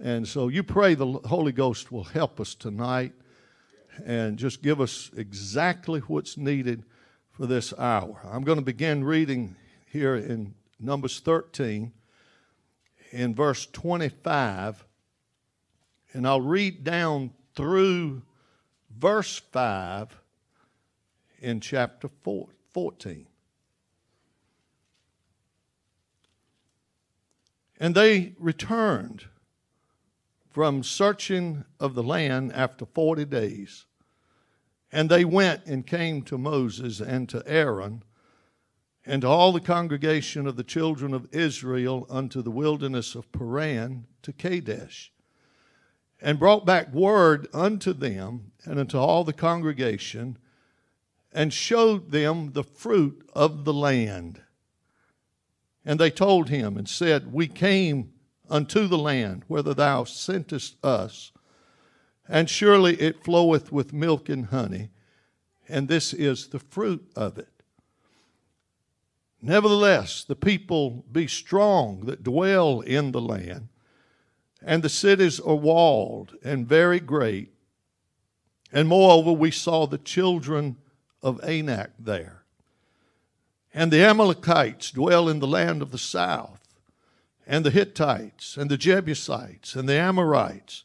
And so you pray the Holy Ghost will help us tonight and just give us exactly what's needed for this hour. I'm going to begin reading here in Numbers 13 in verse 25, and I'll read down through verse 5 in chapter 14. And they returned from searching of the land after 40 days. And they went and came to Moses and to Aaron and to all the congregation of the children of Israel unto the wilderness of Paran to Kadesh, and brought back word unto them and unto all the congregation, and showed them the fruit of the land. And they told him and said, We came unto the land whither thou sentest us, and surely it floweth with milk and honey, and this is the fruit of it. Nevertheless, the people be strong that dwell in the land, and the cities are walled and very great. And moreover, we saw the children of Anak there. And the Amalekites dwell in the land of the south, and the Hittites, and the Jebusites, and the Amorites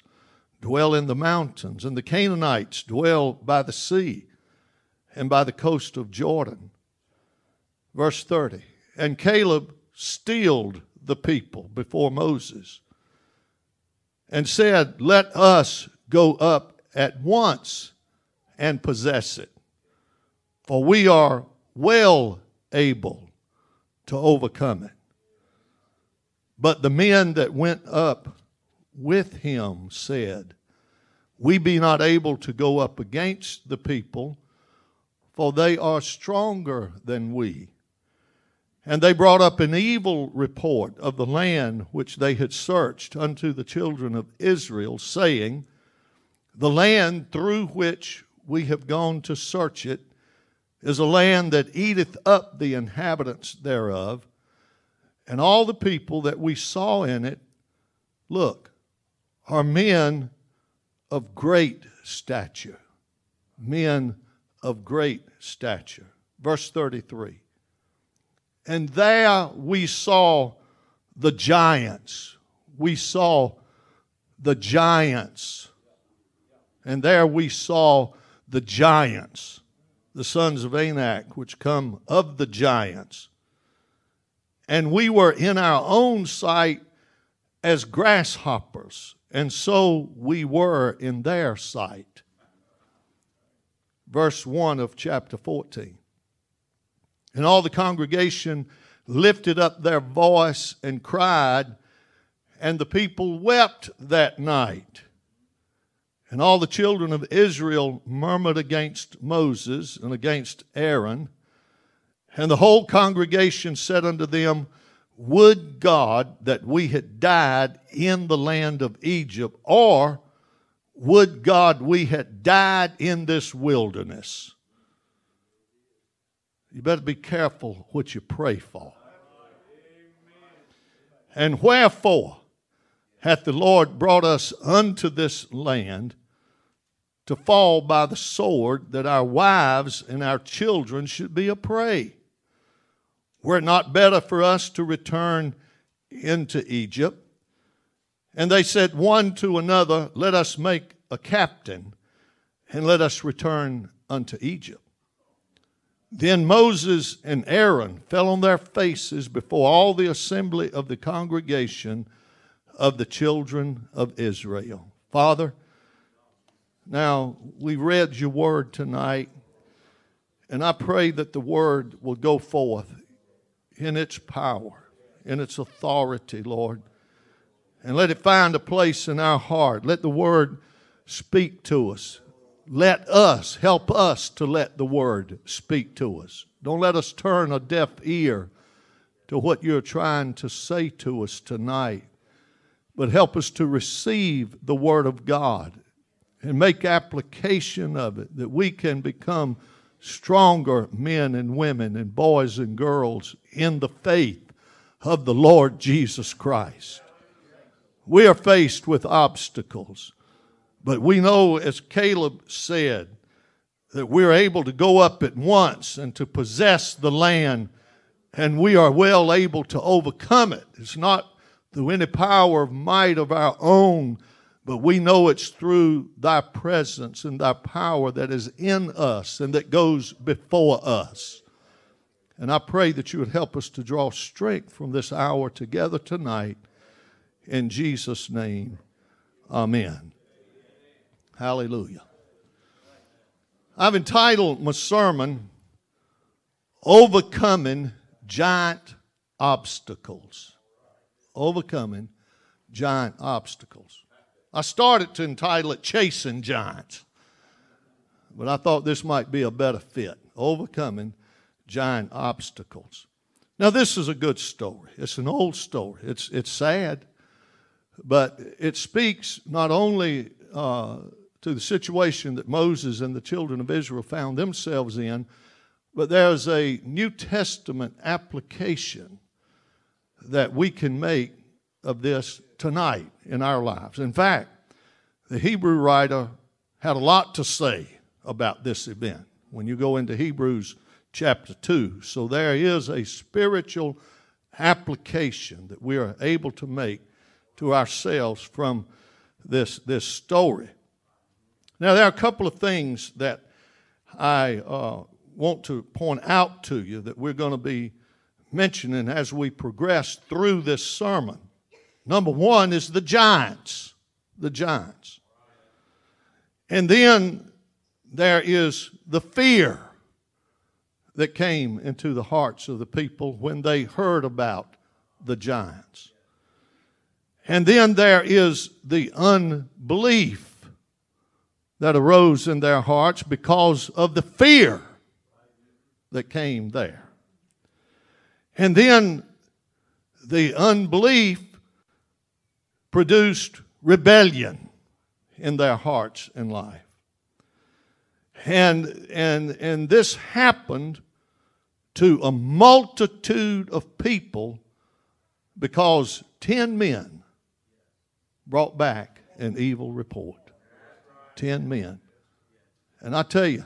dwell in the mountains, and the Canaanites dwell by the sea and by the coast of Jordan. Verse 30 And Caleb steeled the people before Moses and said, Let us go up at once and possess it, for we are well able to overcome it. But the men that went up with him said, We be not able to go up against the people, for they are stronger than we. And they brought up an evil report of the land which they had searched unto the children of Israel, saying, The land through which we have gone to search it is a land that eateth up the inhabitants thereof, and all the people that we saw in it, look, are men of great stature. Men of great stature. Verse 33. And there we saw the giants. We saw the giants. And there we saw the giants, the sons of Anak, which come of the giants. And we were in our own sight as grasshoppers, and so we were in their sight. Verse 1 of chapter 14. And all the congregation lifted up their voice and cried, and the people wept that night. And all the children of Israel murmured against Moses and against Aaron. And the whole congregation said unto them, Would God that we had died in the land of Egypt, or would God we had died in this wilderness? You better be careful what you pray for. And wherefore hath the Lord brought us unto this land to fall by the sword, that our wives and our children should be a prey? Were it not better for us to return into Egypt? And they said one to another, Let us make a captain, and let us return unto Egypt. Then Moses and Aaron fell on their faces before all the assembly of the congregation of the children of Israel. Father, now we read your word tonight, and I pray that the word will go forth in its power, in its authority, Lord, and let it find a place in our heart. Let the word speak to us let us, help us to let the word speak to us. Don't let us turn a deaf ear to what you're trying to say to us tonight, but help us to receive the word of God and make application of it that we can become stronger men and women and boys and girls in the faith of the Lord Jesus Christ. We are faced with obstacles. But we know, as Caleb said, that we're able to go up at once and to possess the land, and we are well able to overcome it. It's not through any power of might of our own, but we know it's through thy presence and thy power that is in us and that goes before us. And I pray that you would help us to draw strength from this hour together tonight. In Jesus' name, amen. Hallelujah. I've entitled my sermon, Overcoming Giant Obstacles. Overcoming Giant Obstacles. I started to entitle it Chasing Giants, but I thought this might be a better fit. Overcoming Giant Obstacles. Now, this is a good story. It's an old story. It's, it's sad, but it speaks not only uh, to the situation that Moses and the children of Israel found themselves in, but there's a New Testament application that we can make of this tonight in our lives. In fact, the Hebrew writer had a lot to say about this event when you go into Hebrews chapter 2. So there is a spiritual application that we are able to make to ourselves from this, this story. Now, there are a couple of things that I uh, want to point out to you that we're going to be mentioning as we progress through this sermon. Number one is the giants. The giants. And then there is the fear that came into the hearts of the people when they heard about the giants. And then there is the unbelief that arose in their hearts because of the fear that came there. And then the unbelief produced rebellion in their hearts and life. And, and, and this happened to a multitude of people because 10 men brought back an evil report. Ten men. And I tell you,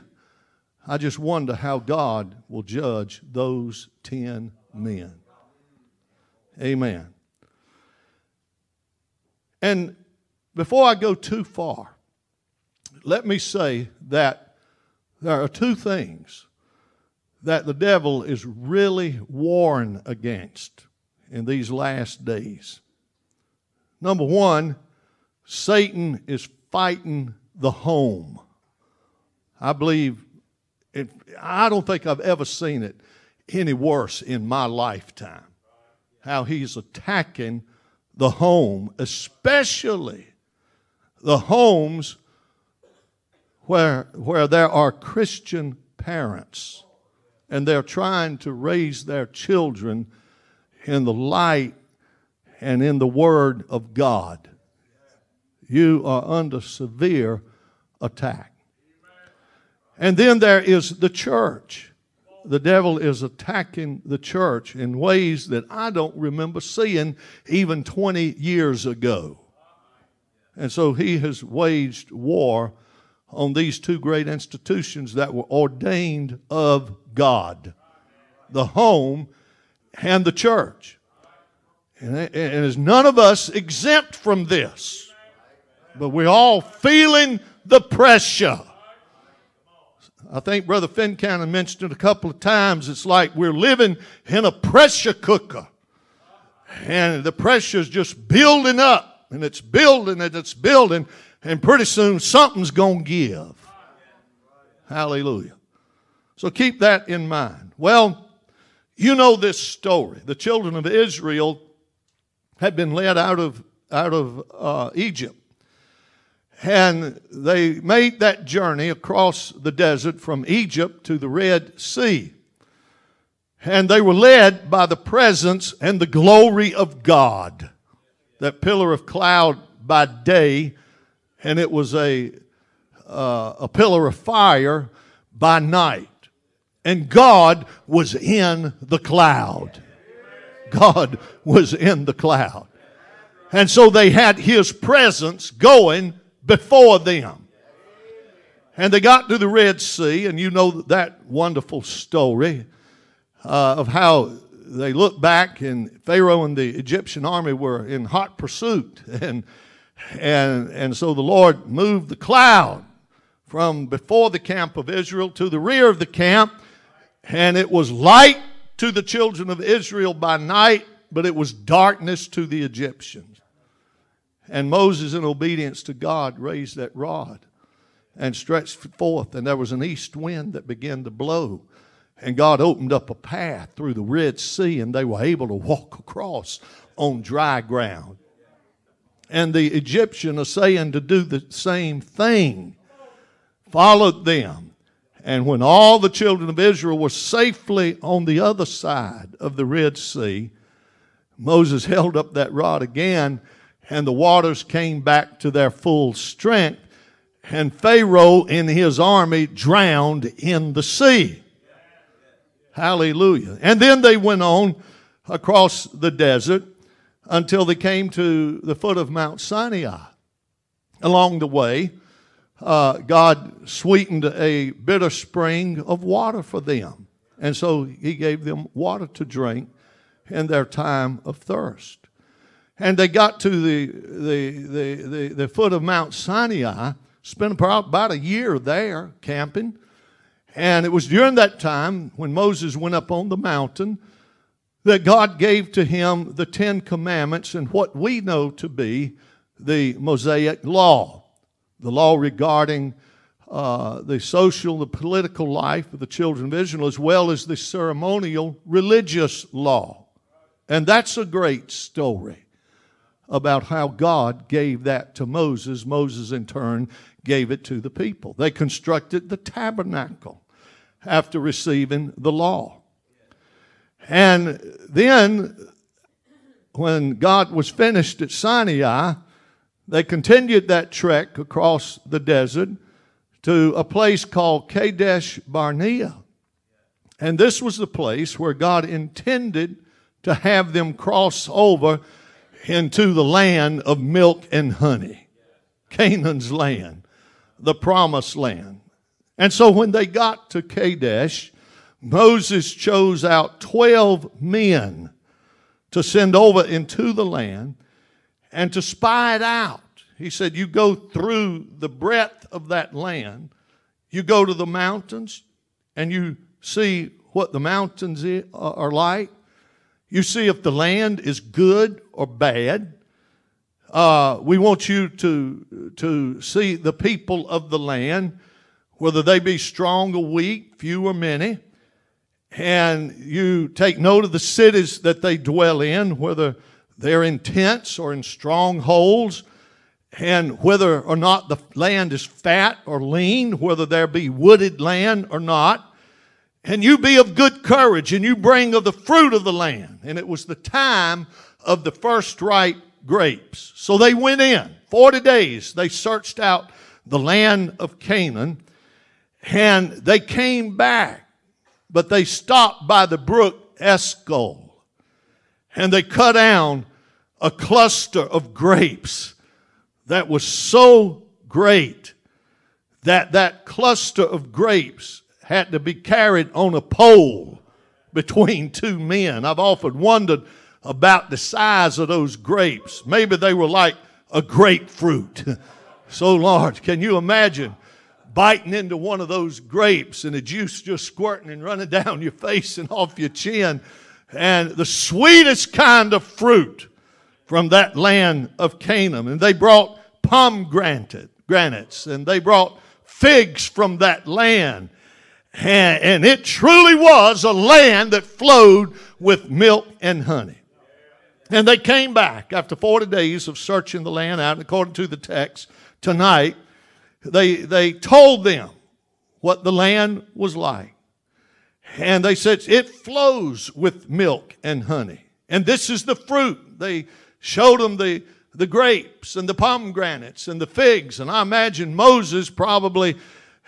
I just wonder how God will judge those ten men. Amen. And before I go too far, let me say that there are two things that the devil is really warring against in these last days. Number one, Satan is fighting the home. I believe, it, I don't think I've ever seen it any worse in my lifetime. How he's attacking the home, especially the homes where, where there are Christian parents and they're trying to raise their children in the light and in the Word of God. You are under severe attack. And then there is the church. The devil is attacking the church in ways that I don't remember seeing even 20 years ago. And so he has waged war on these two great institutions that were ordained of God the home and the church. And, is none of us exempt from this, but we're all feeling the pressure. I think Brother Fincannon mentioned it a couple of times. It's like we're living in a pressure cooker. And the pressure is just building up, and it's building and it's building, and pretty soon something's going to give. Hallelujah. So keep that in mind. Well, you know this story. The children of Israel had been led out of, out of uh, Egypt. And they made that journey across the desert from Egypt to the Red Sea. And they were led by the presence and the glory of God. That pillar of cloud by day, and it was a, uh, a pillar of fire by night. And God was in the cloud. God was in the cloud. And so they had his presence going before them. And they got to the Red Sea, and you know that wonderful story uh, of how they looked back, and Pharaoh and the Egyptian army were in hot pursuit. And, and, and so the Lord moved the cloud from before the camp of Israel to the rear of the camp, and it was light to the children of Israel by night, but it was darkness to the Egyptians. And Moses, in obedience to God, raised that rod and stretched forth, and there was an east wind that began to blow. And God opened up a path through the Red Sea, and they were able to walk across on dry ground. And the Egyptian, saying to do the same thing, followed them. And when all the children of Israel were safely on the other side of the Red Sea, Moses held up that rod again, and the waters came back to their full strength and Pharaoh and his army drowned in the sea. Hallelujah. And then they went on across the desert until they came to the foot of Mount Sinai. Along the way, uh, God sweetened a bitter spring of water for them. And so he gave them water to drink in their time of thirst. And they got to the, the, the, the, the foot of Mount Sinai Spent about a year there camping. And it was during that time when Moses went up on the mountain that God gave to him the Ten Commandments and what we know to be the Mosaic Law, the law regarding uh, the social, the political life of the children of Israel, as well as the ceremonial religious law. And that's a great story about how God gave that to Moses. Moses, in turn, gave it to the people. They constructed the tabernacle after receiving the law. And then, when God was finished at Sinai, they continued that trek across the desert to a place called Kadesh Barnea. And this was the place where God intended to have them cross over into the land of milk and honey, Canaan's land the promised land. And so when they got to Kadesh, Moses chose out 12 men to send over into the land and to spy it out. He said, You go through the breadth of that land, you go to the mountains, and you see what the mountains are like. You see if the land is good or bad. Uh, we want you to, to see the people of the land, whether they be strong or weak, few or many. And you take note of the cities that they dwell in, whether they're in tents or in strongholds, and whether or not the land is fat or lean, whether there be wooded land or not. And you be of good courage, and you bring of the fruit of the land. And it was the time of the first ripe grapes. So they went in. 40 days they searched out the land of Canaan and they came back, but they stopped by the brook Eshcol and they cut down a cluster of grapes that was so great that that cluster of grapes had to be carried on a pole between two men. I've often wondered about the size of those grapes. Maybe they were like a grapefruit. so, large. can you imagine biting into one of those grapes and the juice just squirting and running down your face and off your chin? And the sweetest kind of fruit from that land of Canaan. And they brought pomegranates and they brought figs from that land. And, and it truly was a land that flowed with milk and honey. And they came back after 40 days of searching the land out, according to the text tonight. They, they told them what the land was like. And they said, It flows with milk and honey. And this is the fruit. They showed them the, the grapes and the pomegranates and the figs. And I imagine Moses probably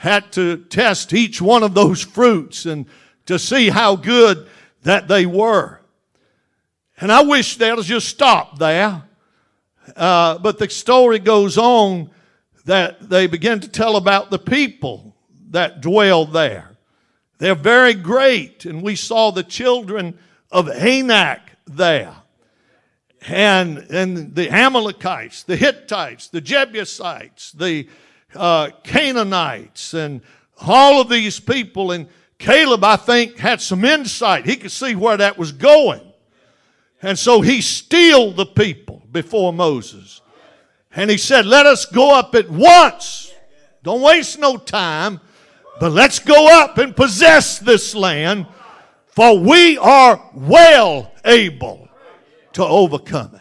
had to test each one of those fruits and to see how good that they were. And I wish they'd just stop there Uh, but the story goes on that they begin to tell about the people that dwell there. They're very great, and we saw the children of Anak there. And, and the Amalekites, the Hittites, the Jebusites, the uh, Canaanites, and all of these people. And Caleb, I think, had some insight. He could see where that was going. And so he steeled the people before Moses. And he said, Let us go up at once. Don't waste no time, but let's go up and possess this land, for we are well able to overcome it.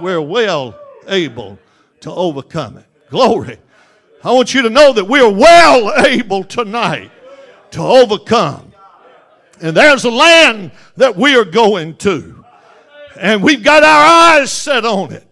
We're well able to overcome it. Glory. I want you to know that we're well able tonight to overcome. And there's a land that we are going to. And we've got our eyes set on it.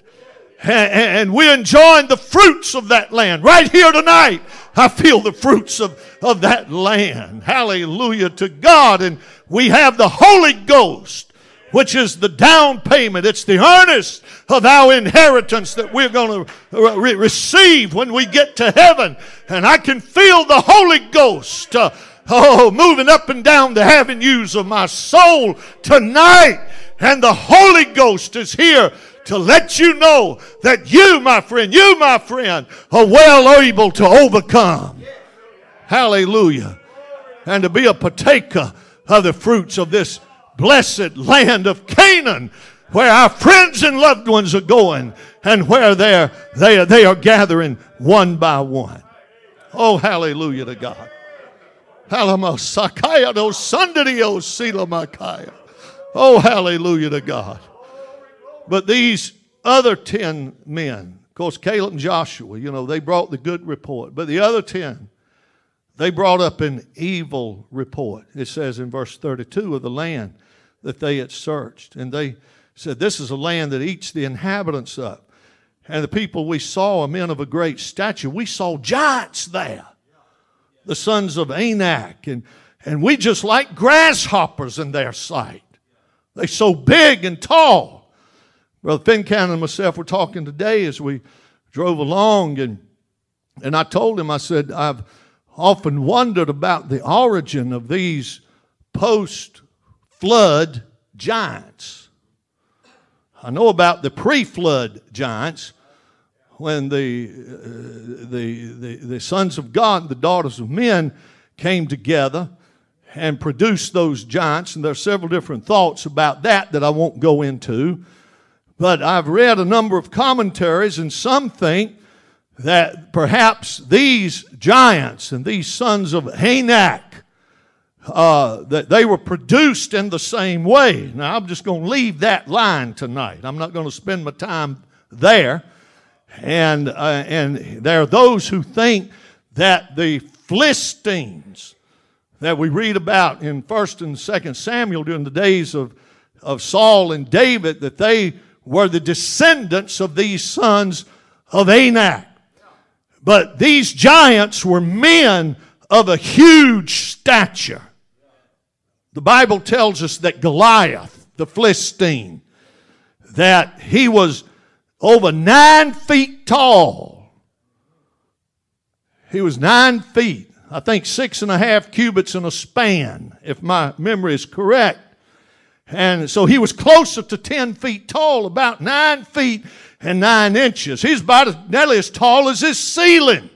And we're enjoying the fruits of that land. Right here tonight, I feel the fruits of, of that land. Hallelujah to God. And we have the Holy Ghost, which is the down payment. It's the earnest of our inheritance that we're going to re- receive when we get to heaven. And I can feel the Holy Ghost. Uh, oh, moving up and down the avenues of my soul tonight. And the Holy Ghost is here to let you know that you, my friend, you, my friend, are well able to overcome. Hallelujah. And to be a partaker of the fruits of this blessed land of Canaan where our friends and loved ones are going and where they're, they, are, they are gathering one by one. Oh, hallelujah to God. Oh, hallelujah to God. But these other 10 men, of course, Caleb and Joshua, you know, they brought the good report. But the other 10, they brought up an evil report. It says in verse 32 of the land that they had searched. And they said, This is a land that eats the inhabitants up. And the people we saw are men of a great stature. We saw giants there, the sons of Anak. And, and we just like grasshoppers in their sight. They're so big and tall. Brother Fincan and myself were talking today as we drove along, and, and I told him, I said, I've often wondered about the origin of these post flood giants. I know about the pre flood giants when the, uh, the, the, the sons of God and the daughters of men came together and produced those giants. And there are several different thoughts about that that I won't go into. But I've read a number of commentaries, and some think that perhaps these giants and these sons of Anak, uh, that they were produced in the same way. Now, I'm just going to leave that line tonight. I'm not going to spend my time there. And, uh, and there are those who think that the Philistines that we read about in 1st and 2nd Samuel during the days of, of Saul and David, that they were the descendants of these sons of Anak. But these giants were men of a huge stature. The Bible tells us that Goliath, the Philistine, that he was over nine feet tall. He was nine feet, I think six and a half cubits in a span, if my memory is correct. And so he was closer to 10 feet tall, about 9 feet and 9 inches. He's about nearly as tall as his ceiling.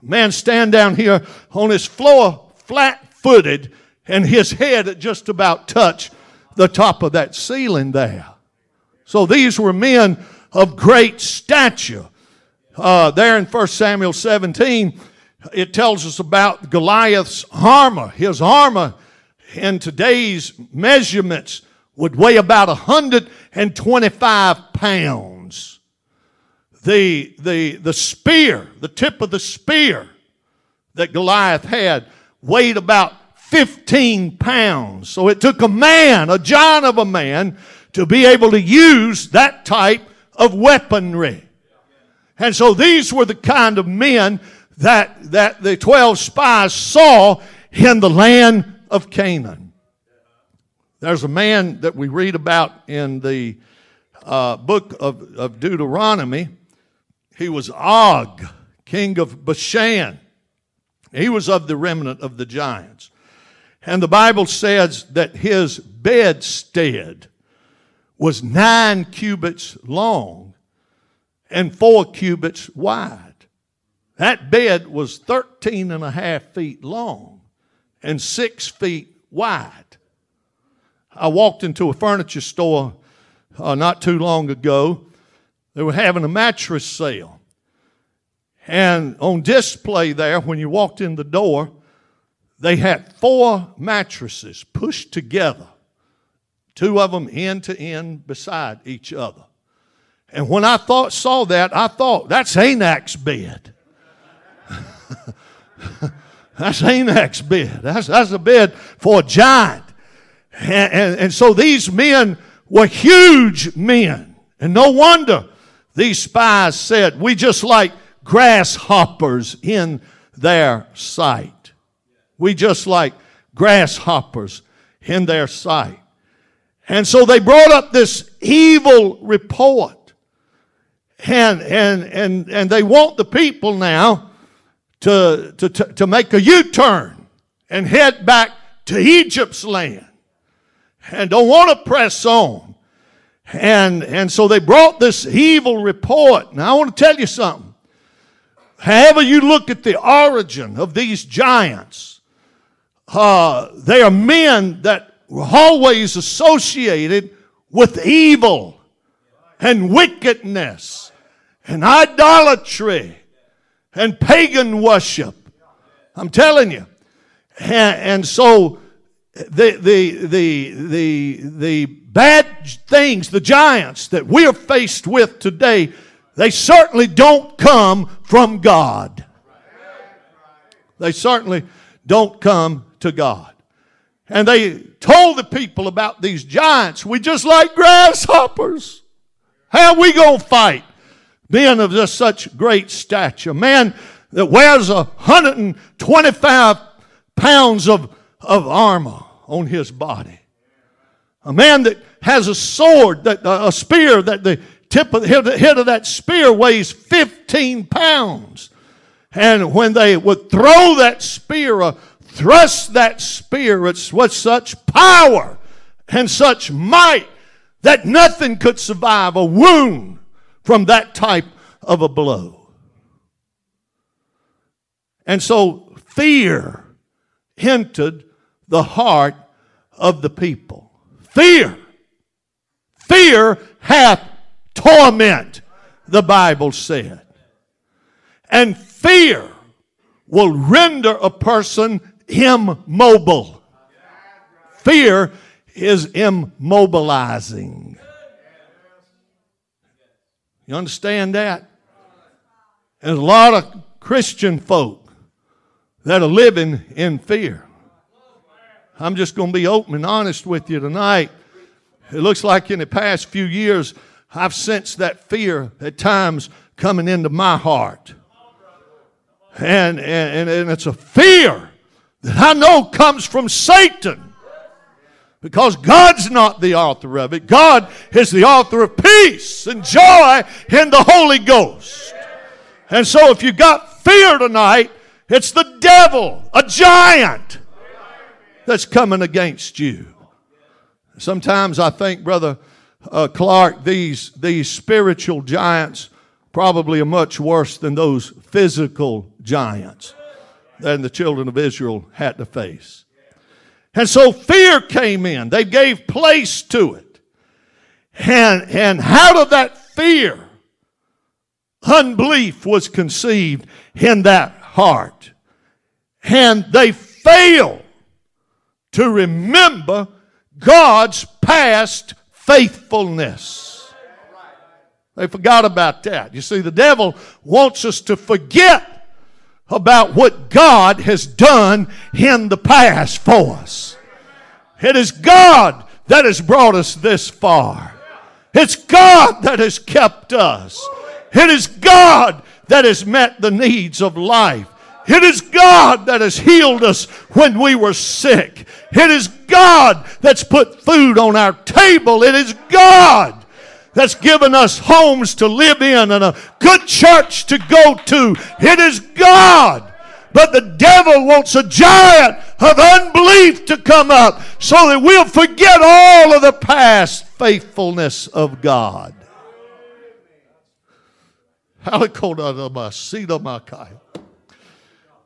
Man stand down here on his floor, flat footed, and his head just about touched the top of that ceiling there. So these were men of great stature. Uh, there in 1 Samuel 17, it tells us about Goliath's armor. His armor in today's measurements would weigh about 125 pounds. The, the, the spear, the tip of the spear that Goliath had weighed about 15 pounds. So it took a man, a giant of a man, to be able to use that type of weaponry. And so these were the kind of men that, that the 12 spies saw in the land of Canaan. There's a man that we read about in the uh, book of, of Deuteronomy, he was Og, king of Bashan. He was of the remnant of the giants. And the Bible says that his bedstead was nine cubits long and four cubits wide. That bed was 13 and a half feet long and six feet wide. I walked into a furniture store uh, not too long ago. They were having a mattress sale. And on display there, when you walked in the door, they had four mattresses pushed together, two of them end to end beside each other. And when I thought saw that, I thought that's Anak's bed. that's Anak's bed. That's, that's a bed for a giant. And, and, and so these men were huge men. And no wonder these spies said, We just like grasshoppers in their sight. We just like grasshoppers in their sight. And so they brought up this evil report. And, and, and, and they want the people now to, to, to, to make a U turn and head back to Egypt's land and don't want to press on. And, and so they brought this evil report. Now I want to tell you something. However, you look at the origin of these giants, uh, they are men that were always associated with evil and wickedness and idolatry and pagan worship. I'm telling you. And, and so the, the, the, the, the bad things, the giants that we are faced with today, they certainly don't come from God. They certainly don't come to God. And they told the people about these giants. We just like grasshoppers. How we going to fight? Men of just such great stature. A man that wears a 125 pounds of, of armor on his body. A man that has a sword, that, uh, a spear, that the tip of the head of that spear weighs 15 pounds. And when they would throw that spear, thrust that spear, with such power and such might that nothing could survive a wound from that type of a blow. And so fear entered the heart of the people. Fear. Fear hath torment, the Bible said. And fear will render a person immobile. Fear is immobilizing. You understand that? There's a lot of Christian folk that are living in fear. I'm just going to be open and honest with you tonight. It looks like in the past few years, I've sensed that fear at times coming into my heart. And, and, and it's a fear that I know comes from Satan. Because God's not the author of it. God is the author of peace and joy in the Holy Ghost. And so if you got fear tonight, it's the devil, a giant, that's coming against you. Sometimes I think, Brother uh, Clark, these, these spiritual giants probably are much worse than those physical giants that the children of Israel had to face. And so fear came in. They gave place to it. And, and out of that fear, unbelief was conceived in that heart. And they failed to remember God's past faithfulness. They forgot about that. You see, the devil wants us to forget about what God has done in the past for us. It is God that has brought us this far. It's God that has kept us. It is God that has met the needs of life. It is God that has healed us when we were sick. It is God that's put food on our table. It is God that's given us homes to live in and a good church to go to. It is God. But the devil wants a giant of unbelief to come up so that we'll forget all of the past faithfulness of God.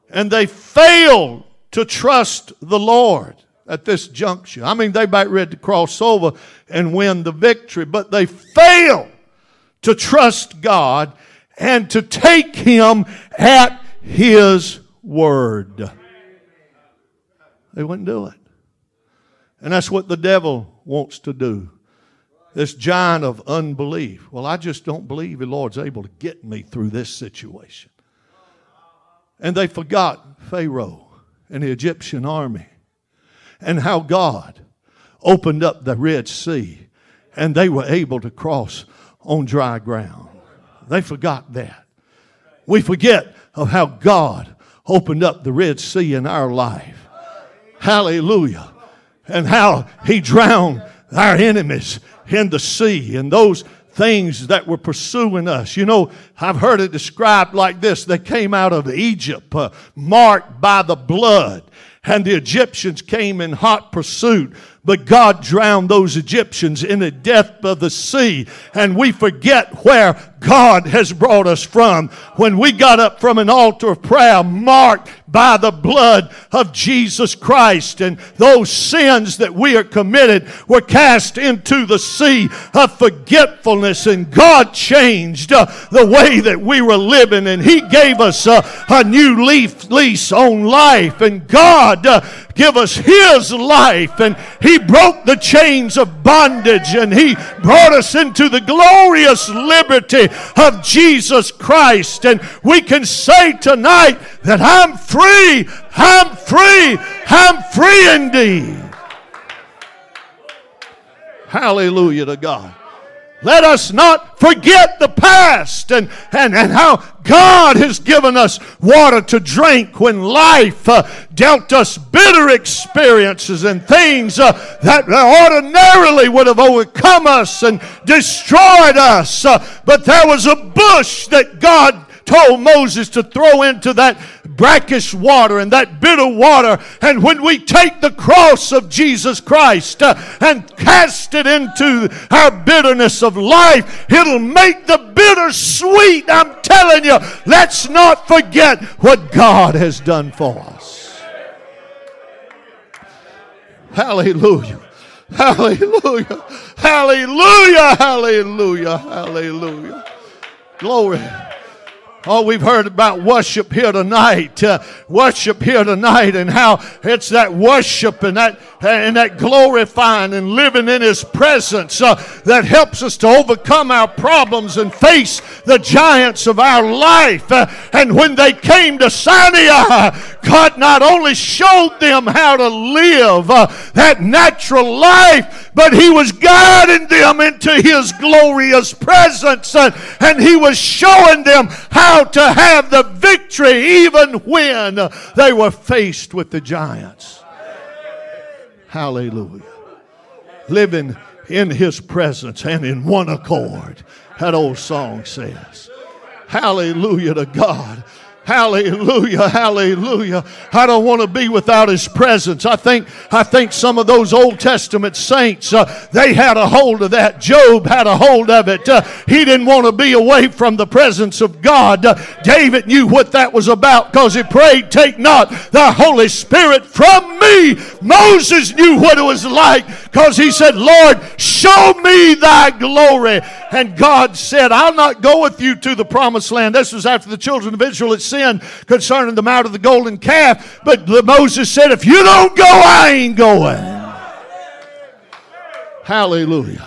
And they failed to trust the Lord at this juncture. I mean, they might ready to cross over and win the victory, but they fail to trust God and to take Him at His word. They wouldn't do it. And that's what the devil wants to do. This giant of unbelief. Well, I just don't believe the Lord's able to get me through this situation. And they forgot Pharaoh and the Egyptian army and how God opened up the Red Sea and they were able to cross on dry ground. They forgot that. We forget of how God opened up the Red Sea in our life. Hallelujah. And how He drowned our enemies in the sea and those things that were pursuing us. You know, I've heard it described like this they came out of Egypt uh, marked by the blood, and the Egyptians came in hot pursuit but God drowned those Egyptians in the depth of the sea. And we forget where God has brought us from. When we got up from an altar of prayer marked by the blood of Jesus Christ and those sins that we are committed were cast into the sea of forgetfulness and God changed uh, the way that we were living and He gave us uh, a new leaf, lease on life and God uh, give us His life and He broke the chains of bondage and He brought us into the glorious liberty of Jesus Christ. And we can say tonight that I'm free, I'm free, I'm free indeed. Hallelujah to God. Let us not forget the past and, and, and how God has given us water to drink when life uh, dealt us bitter experiences and things uh, that ordinarily would have overcome us and destroyed us. Uh, but there was a bush that God told Moses to throw into that brackish water and that bitter water. And when we take the cross of Jesus Christ uh, and cast it into our bitterness of life, it'll make the bitter sweet. I'm telling you, let's not forget what God has done for us. Hallelujah. Hallelujah. Hallelujah. Hallelujah. Hallelujah. Glory. Oh, we've heard about worship here tonight. Uh, worship here tonight and how it's that worship and that and that glorifying and living in His presence uh, that helps us to overcome our problems and face the giants of our life. Uh, and when they came to Sinai, God not only showed them how to live uh, that natural life, but He was guiding them into His glorious presence and, and He was showing them how to have the victory even when they were faced with the giants. Hallelujah. Living in his presence and in one accord. That old song says. Hallelujah to God. Hallelujah, hallelujah. I don't want to be without his presence. I think I think some of those Old Testament saints uh, they had a hold of that. Job had a hold of it. Uh, he didn't want to be away from the presence of God. Uh, David knew what that was about because he prayed, "Take not the Holy Spirit from me." Moses knew what it was like because he said, "Lord, show me thy glory." And God said, "I'll not go with you to the promised land." This was after the children of Israel had sin concerning the mount of the golden calf. But Moses said, If you don't go, I ain't going. Hallelujah.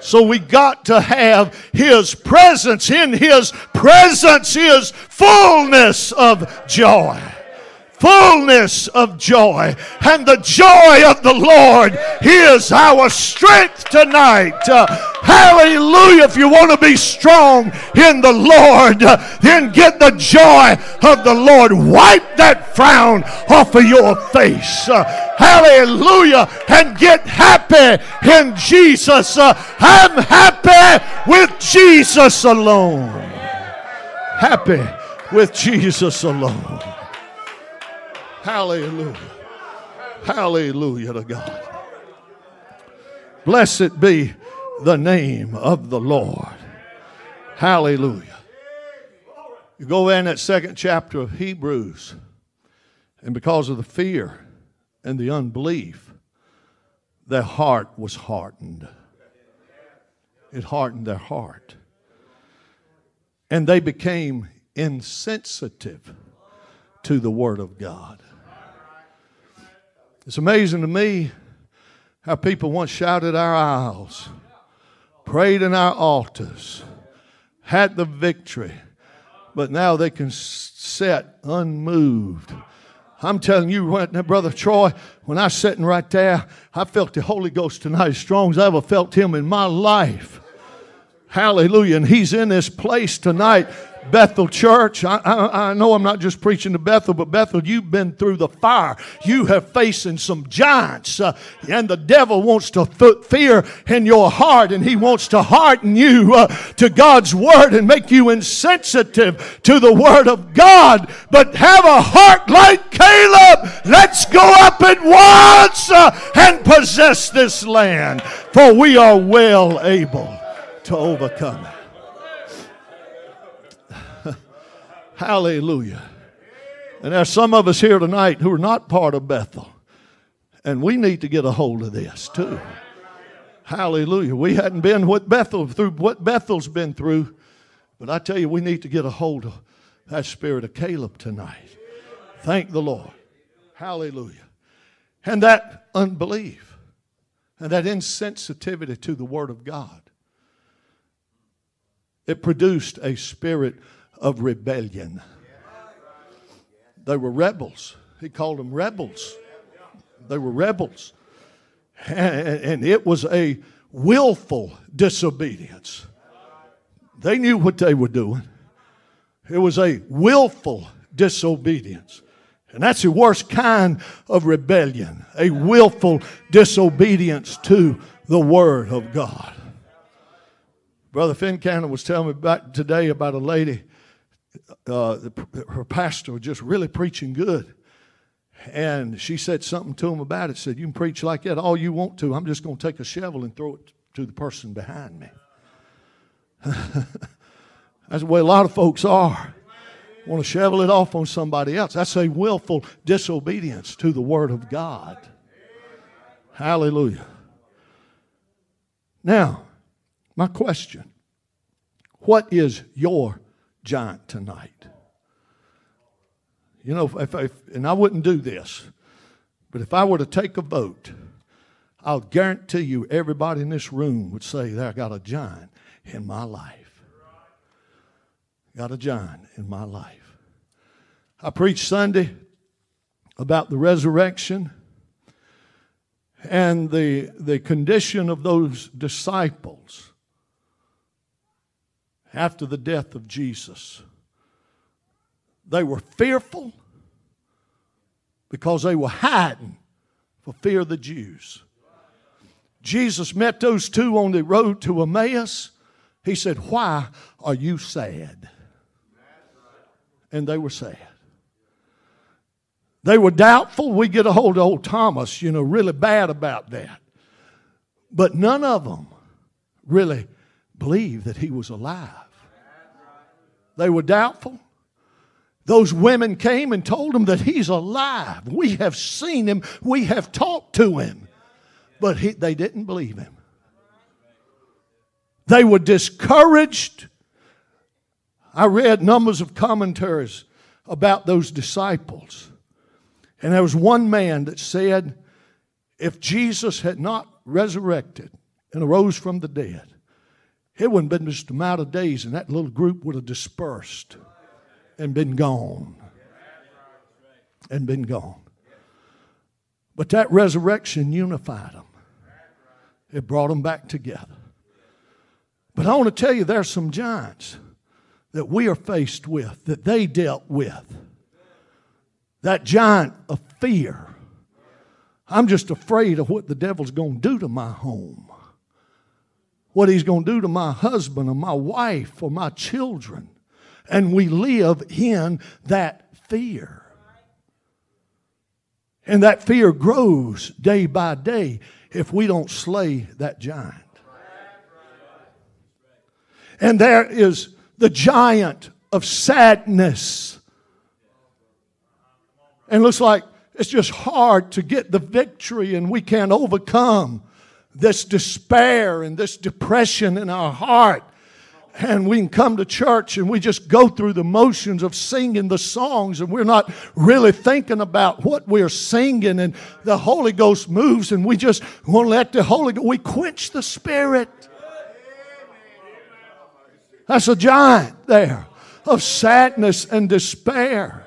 So we got to have His presence. In His presence is fullness of joy fullness of joy. And the joy of the Lord is our strength tonight. Uh, hallelujah. If you want to be strong in the Lord, uh, then get the joy of the Lord. Wipe that frown off of your face. Uh, hallelujah. And get happy in Jesus. Uh, I'm happy with Jesus alone. Happy with Jesus alone. Hallelujah. Hallelujah to God. Blessed be the name of the Lord. Hallelujah. You go in that second chapter of Hebrews, and because of the fear and the unbelief, their heart was hardened. It hardened their heart. And they became insensitive to the Word of God. It's amazing to me how people once shouted our aisles, prayed in our altars, had the victory, but now they can sit unmoved. I'm telling you, Brother Troy, when I was sitting right there, I felt the Holy Ghost tonight as strong as I ever felt Him in my life. Hallelujah. And He's in this place tonight Bethel Church, I, I, I, know I'm not just preaching to Bethel, but Bethel, you've been through the fire. You have facing some giants, uh, and the devil wants to put fear in your heart, and he wants to harden you uh, to God's word and make you insensitive to the word of God. But have a heart like Caleb. Let's go up at once uh, and possess this land, for we are well able to overcome it. Hallelujah. And there's some of us here tonight who are not part of Bethel. And we need to get a hold of this too. Hallelujah. We hadn't been what Bethel through what Bethel's been through, but I tell you, we need to get a hold of that spirit of Caleb tonight. Thank the Lord. Hallelujah. And that unbelief and that insensitivity to the Word of God. It produced a spirit of rebellion. They were rebels. He called them rebels. They were rebels. And it was a willful disobedience. They knew what they were doing. It was a willful disobedience. And that's the worst kind of rebellion a willful disobedience to the Word of God. Brother Fincannon was telling me about today about a lady uh, her pastor was just really preaching good. And she said something to him about it. Said, You can preach like that all you want to. I'm just going to take a shovel and throw it to the person behind me. That's the way a lot of folks are. Want to shovel it off on somebody else. That's a willful disobedience to the Word of God. Hallelujah. Now, my question What is your giant tonight. You know, if, if, and I wouldn't do this, but if I were to take a vote, I'll guarantee you everybody in this room would say, that I got a giant in my life. Got a giant in my life. I preached Sunday about the resurrection and the, the condition of those disciples after the death of Jesus. They were fearful because they were hiding for fear of the Jews. Jesus met those two on the road to Emmaus. He said, Why are you sad? And they were sad. They were doubtful. We get a hold of old Thomas, you know, really bad about that. But none of them really believed that he was alive. They were doubtful. Those women came and told him that he's alive. We have seen him, we have talked to him. But he, they didn't believe him. They were discouraged. I read numbers of commentaries about those disciples. And there was one man that said, if Jesus had not resurrected and arose from the dead, it wouldn't have been just a matter of days, and that little group would have dispersed and been gone. and been gone. But that resurrection unified them, it brought them back together. But I want to tell you, there's some giants that we are faced with, that they dealt with. That giant of fear. I'm just afraid of what the devil's going to do to my home, what he's going to do to my husband or my wife or my children. And we live in that fear. And that fear grows day by day if we don't slay that giant. And there is the giant of sadness. And looks like it's just hard to get the victory, and we can't overcome this despair and this depression in our heart. And we can come to church and we just go through the motions of singing the songs, and we're not really thinking about what we're singing. And the Holy Ghost moves, and we just want to let the Holy Ghost, we quench the Spirit. That's a giant there of sadness and despair.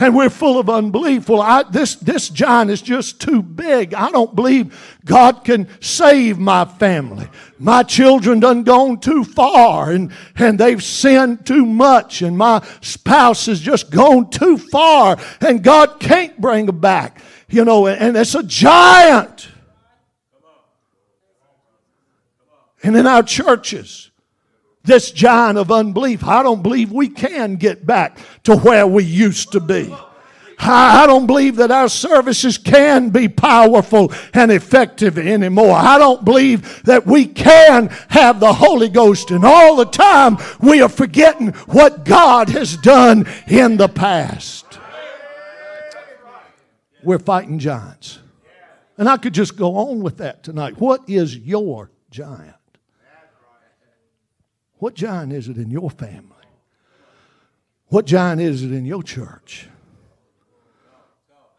And we're full of unbelief. Well, I, this, this giant is just too big. I don't believe God can save my family. My children done gone too far and, and they've sinned too much and my spouse has just gone too far and God can't bring them back. You know, and it's a giant. And in our churches, this giant of unbelief. I don't believe we can get back to where we used to be. I don't believe that our services can be powerful and effective anymore. I don't believe that we can have the Holy Ghost, and all the time we are forgetting what God has done in the past. We're fighting giants. And I could just go on with that tonight. What is your giant? What giant is it in your family? What giant is it in your church?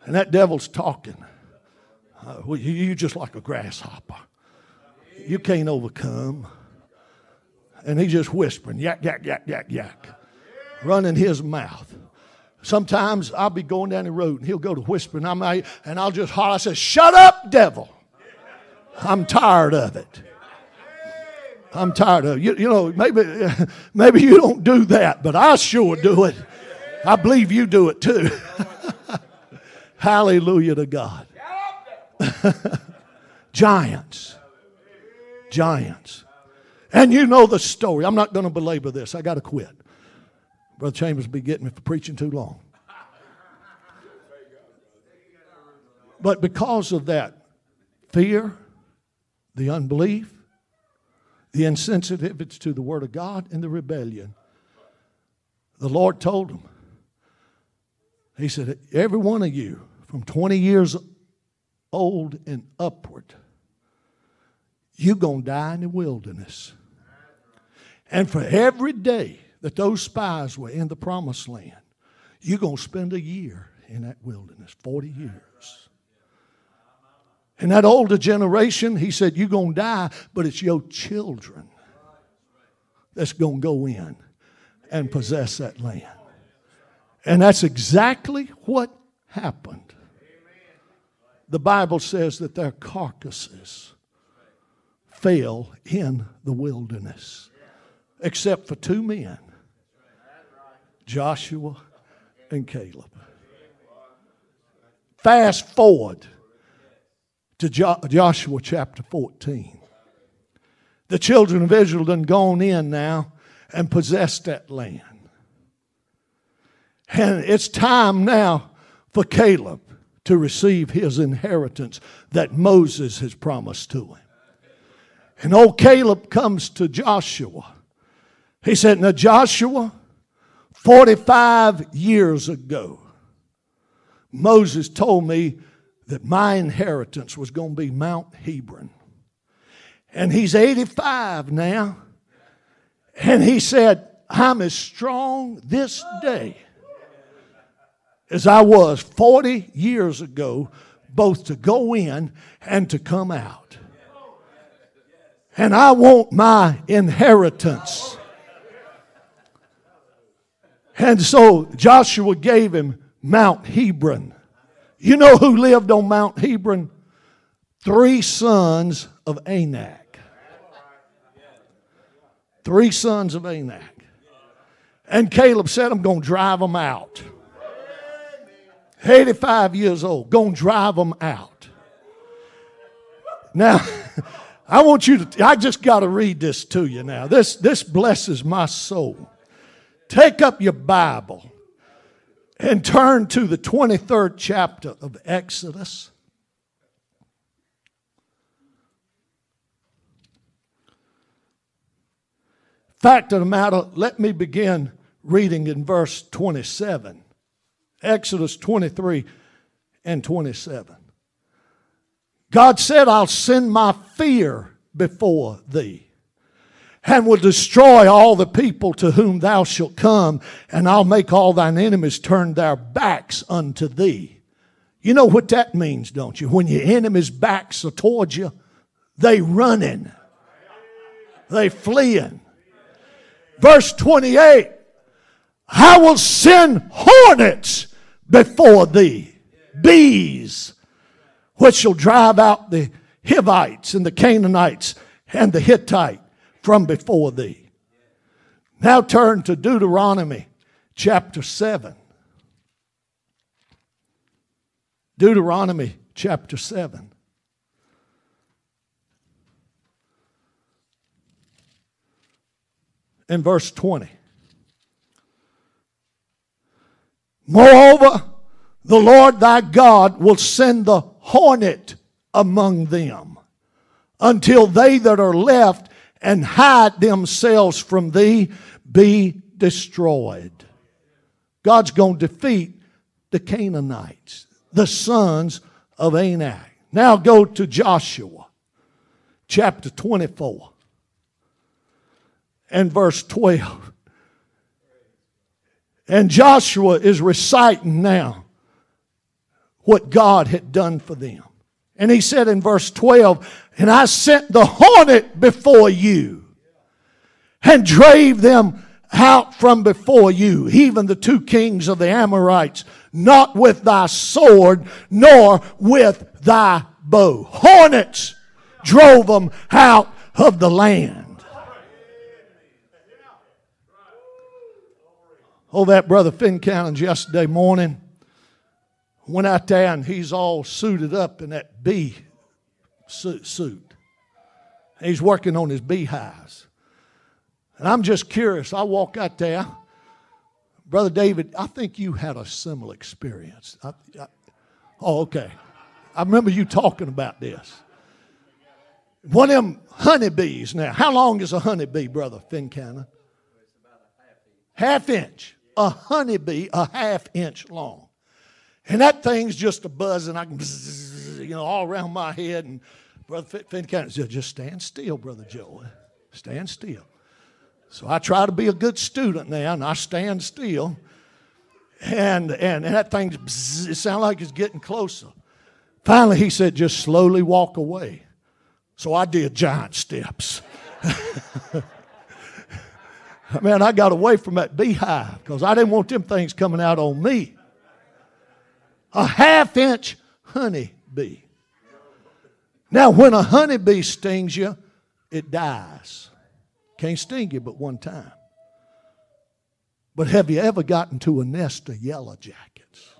And that devil's talking. Uh, well, you, you just like a grasshopper. You can't overcome. And he's just whispering, yak, yak, yak, yak, yak, running his mouth. Sometimes I'll be going down the road and he'll go to whispering, I'm, and I'll just holler, I say, Shut up, devil. I'm tired of it. I'm tired of you. You know, maybe maybe you don't do that, but I sure do it. I believe you do it too. Hallelujah to God. Giants. Giants. And you know the story. I'm not going to belabor this. I got to quit. Brother Chambers be getting me for preaching too long. But because of that fear, the unbelief, the insensitivity to the Word of God and the rebellion. The Lord told them, He said, Every one of you from 20 years old and upward, you're going to die in the wilderness. And for every day that those spies were in the promised land, you're going to spend a year in that wilderness 40 years. And that older generation, he said, You're going to die, but it's your children that's going to go in and possess that land. And that's exactly what happened. The Bible says that their carcasses fell in the wilderness, except for two men Joshua and Caleb. Fast forward to Joshua chapter 14. The children of Israel done gone in now and possessed that land. And it's time now for Caleb to receive his inheritance that Moses has promised to him. And old Caleb comes to Joshua. He said, Now, Joshua, 45 years ago, Moses told me that my inheritance was going to be Mount Hebron. And he's 85 now. And he said, I'm as strong this day as I was 40 years ago, both to go in and to come out. And I want my inheritance. And so Joshua gave him Mount Hebron. You know who lived on Mount Hebron? Three sons of Anak. Three sons of Anak. And Caleb said, I'm going to drive them out. 85 years old, going to drive them out. Now, I want you to, I just got to read this to you now. This, this blesses my soul. Take up your Bible and turn to the 23rd chapter of Exodus. Fact of the matter, let me begin reading in verse 27. Exodus 23 and 27. God said, I'll send my fear before thee and will destroy all the people to whom thou shalt come, and I'll make all thine enemies turn their backs unto thee. You know what that means, don't you? When your enemies' backs are towards you, they running. They fleeing. Verse 28, I will send hornets before thee, bees, which shall drive out the Hivites and the Canaanites and the Hittite from before thee. Now turn to Deuteronomy chapter 7. Deuteronomy chapter 7. And verse 20. Moreover, the Lord thy God will send the hornet among them until they that are left and hide themselves from thee be destroyed. God's going to defeat the Canaanites, the sons of Anak. Now go to Joshua chapter 24 and verse 12. And Joshua is reciting now what God had done for them. And he said in verse 12, And I sent the hornet before you and drave them out from before you, even the two kings of the Amorites, not with thy sword, nor with thy bow. Hornets drove them out of the land. Oh, that brother Finn Cannons yesterday morning went out there and he's all suited up in that bee suit. He's working on his beehives. And I'm just curious. I walk out there. Brother David, I think you had a similar experience. I, I, oh, okay. I remember you talking about this. One of them honeybees now. How long is a honeybee, Brother Fincannon? Half inch a honeybee a half inch long. And that thing's just a buzzing. I can, you know, all around my head. And Brother Finn said, just stand still, Brother Joe. Stand still. So I try to be a good student now, and I stand still. And, and, and that thing, it sounded like it's getting closer. Finally, he said, just slowly walk away. So I did giant steps. Man, I got away from that beehive because I didn't want them things coming out on me. A half inch honeybee. Now, when a honeybee stings you, it dies. Can't sting you but one time. But have you ever gotten to a nest of yellow jackets?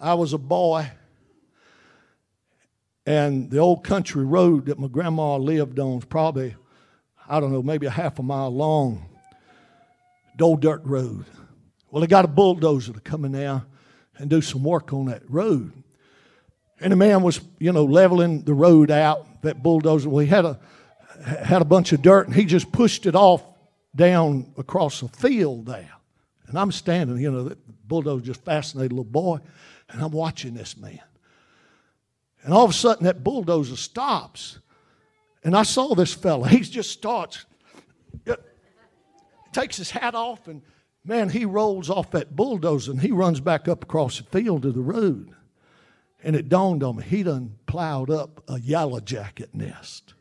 I was a boy, and the old country road that my grandma lived on was probably I don't know, maybe a half a mile long, old dirt road. Well, they got a bulldozer to come in there and do some work on that road. And the man was, you know, leveling the road out, that bulldozer. Well, he had a, had a bunch of dirt and he just pushed it off down across the field there. And I'm standing, you know, the bulldozer just fascinated a little boy, and I'm watching this man. And all of a sudden, that bulldozer stops and I saw this fella. He just starts, takes his hat off, and man, he rolls off that bulldozer and he runs back up across the field to the road. And it dawned on me, he done plowed up a yellow jacket nest.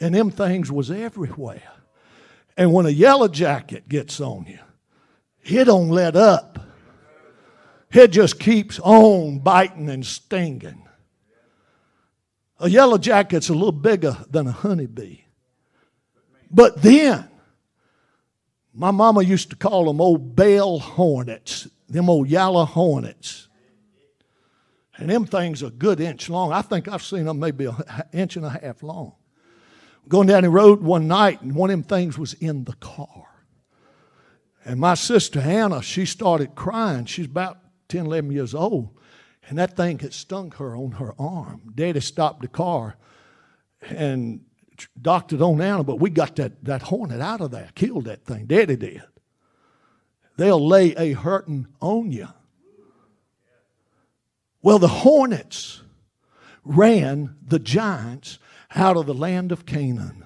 And them things was everywhere. And when a yellow jacket gets on you, it don't let up. It just keeps on biting and stinging. A yellow jacket's a little bigger than a honeybee. But then, my mama used to call them old bell hornets, them old yellow hornets. And them things a good inch long. I think I've seen them maybe an inch and a half long. Going down the road one night, and one of them things was in the car. And my sister Hannah, she started crying. She's about 10, 11 years old. And that thing had stung her on her arm. Daddy stopped the car and doctored on down, but we got that, that hornet out of there, killed that thing. Daddy did. They'll lay a hurting on you. Well, the hornets ran the giants out of the land of Canaan.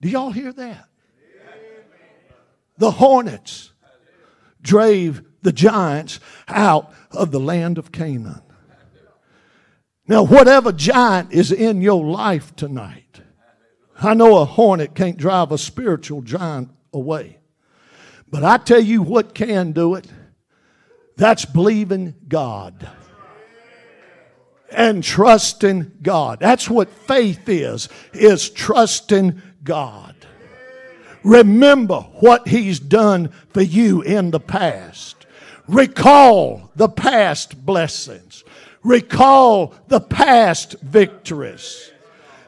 Do y'all hear that? The hornets drave the giants out of the land of Canaan. Now, whatever giant is in your life tonight, I know a hornet can't drive a spiritual giant away. But I tell you what can do it that's believing God and trusting God. That's what faith is, is trusting God. Remember what He's done for you in the past. Recall the past blessings. Recall the past victories.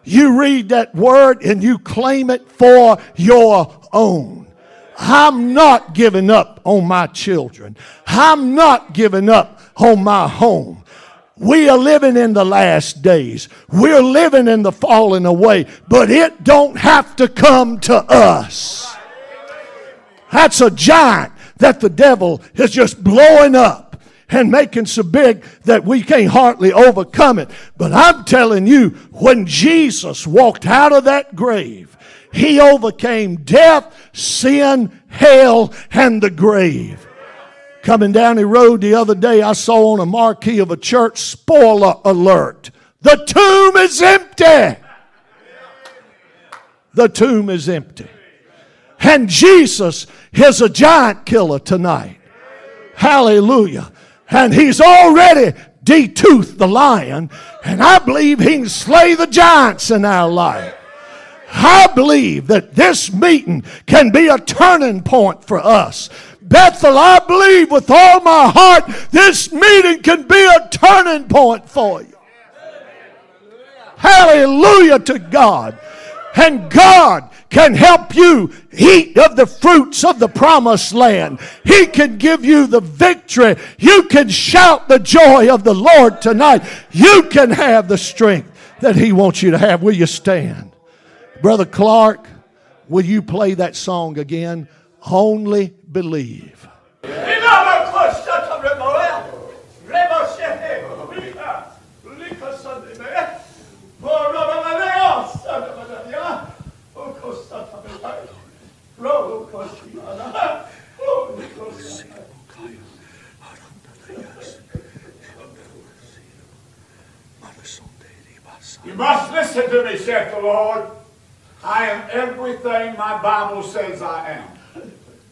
You read that word and you claim it for your own. I'm not giving up on my children. I'm not giving up on my home. We are living in the last days. We're living in the falling away, but it don't have to come to us. That's a giant that the devil is just blowing up and making so big that we can't hardly overcome it. But I'm telling you, when Jesus walked out of that grave, he overcame death, sin, hell, and the grave. Coming down the road the other day, I saw on a marquee of a church spoiler alert. The tomb is empty. The tomb is empty. And Jesus is a giant killer tonight. Hallelujah. And he's already detoothed the lion. And I believe he can slay the giants in our life. I believe that this meeting can be a turning point for us Bethel, I believe with all my heart this meeting can be a turning point for you. Hallelujah to God. And God can help you eat of the fruits of the promised land. He can give you the victory. You can shout the joy of the Lord tonight. You can have the strength that He wants you to have. Will you stand? Brother Clark, will you play that song again? Only believe. You must listen to me, saith the Lord. I am everything my Bible says I am.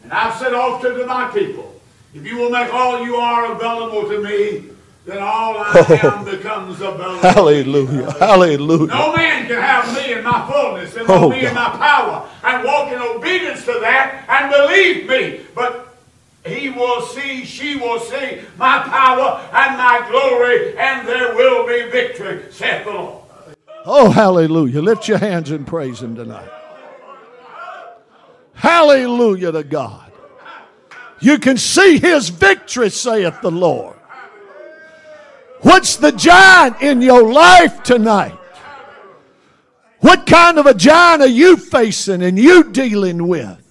And I've said often to my people, if you will make all you are available to me, then all I am becomes available. Hallelujah. Hallelujah. No man can have me in my fullness and oh, me God. in my power and walk in obedience to that and believe me. But he will see, she will see my power and my glory, and there will be victory, saith the Lord. Oh, hallelujah. Lift your hands and praise him tonight. Hallelujah to God. You can see his victory, saith the Lord. What's the giant in your life tonight? What kind of a giant are you facing and you dealing with?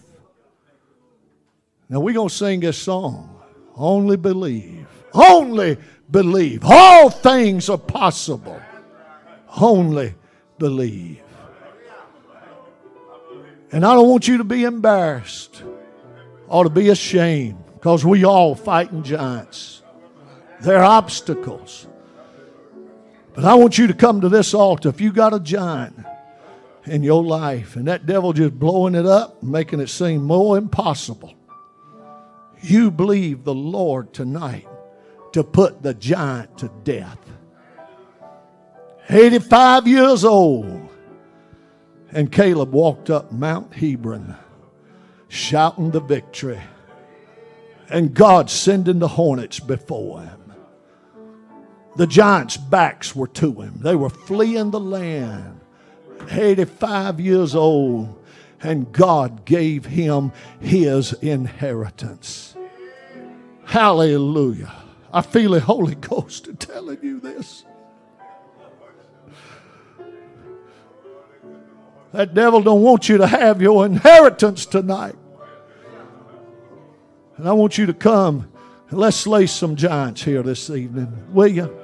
Now we're going to sing this song. Only believe. Only believe. All things are possible. Only believe. And I don't want you to be embarrassed or to be ashamed because we all fighting giants. They're obstacles. But I want you to come to this altar. If you got a giant in your life, and that devil just blowing it up, making it seem more impossible. You believe the Lord tonight to put the giant to death. 85 years old. And Caleb walked up Mount Hebron shouting the victory. And God sending the hornets before him. The giants' backs were to him, they were fleeing the land. 85 years old, and God gave him his inheritance. Hallelujah. I feel the Holy Ghost telling you this. That devil don't want you to have your inheritance tonight. And I want you to come and let's slay some giants here this evening. Will you?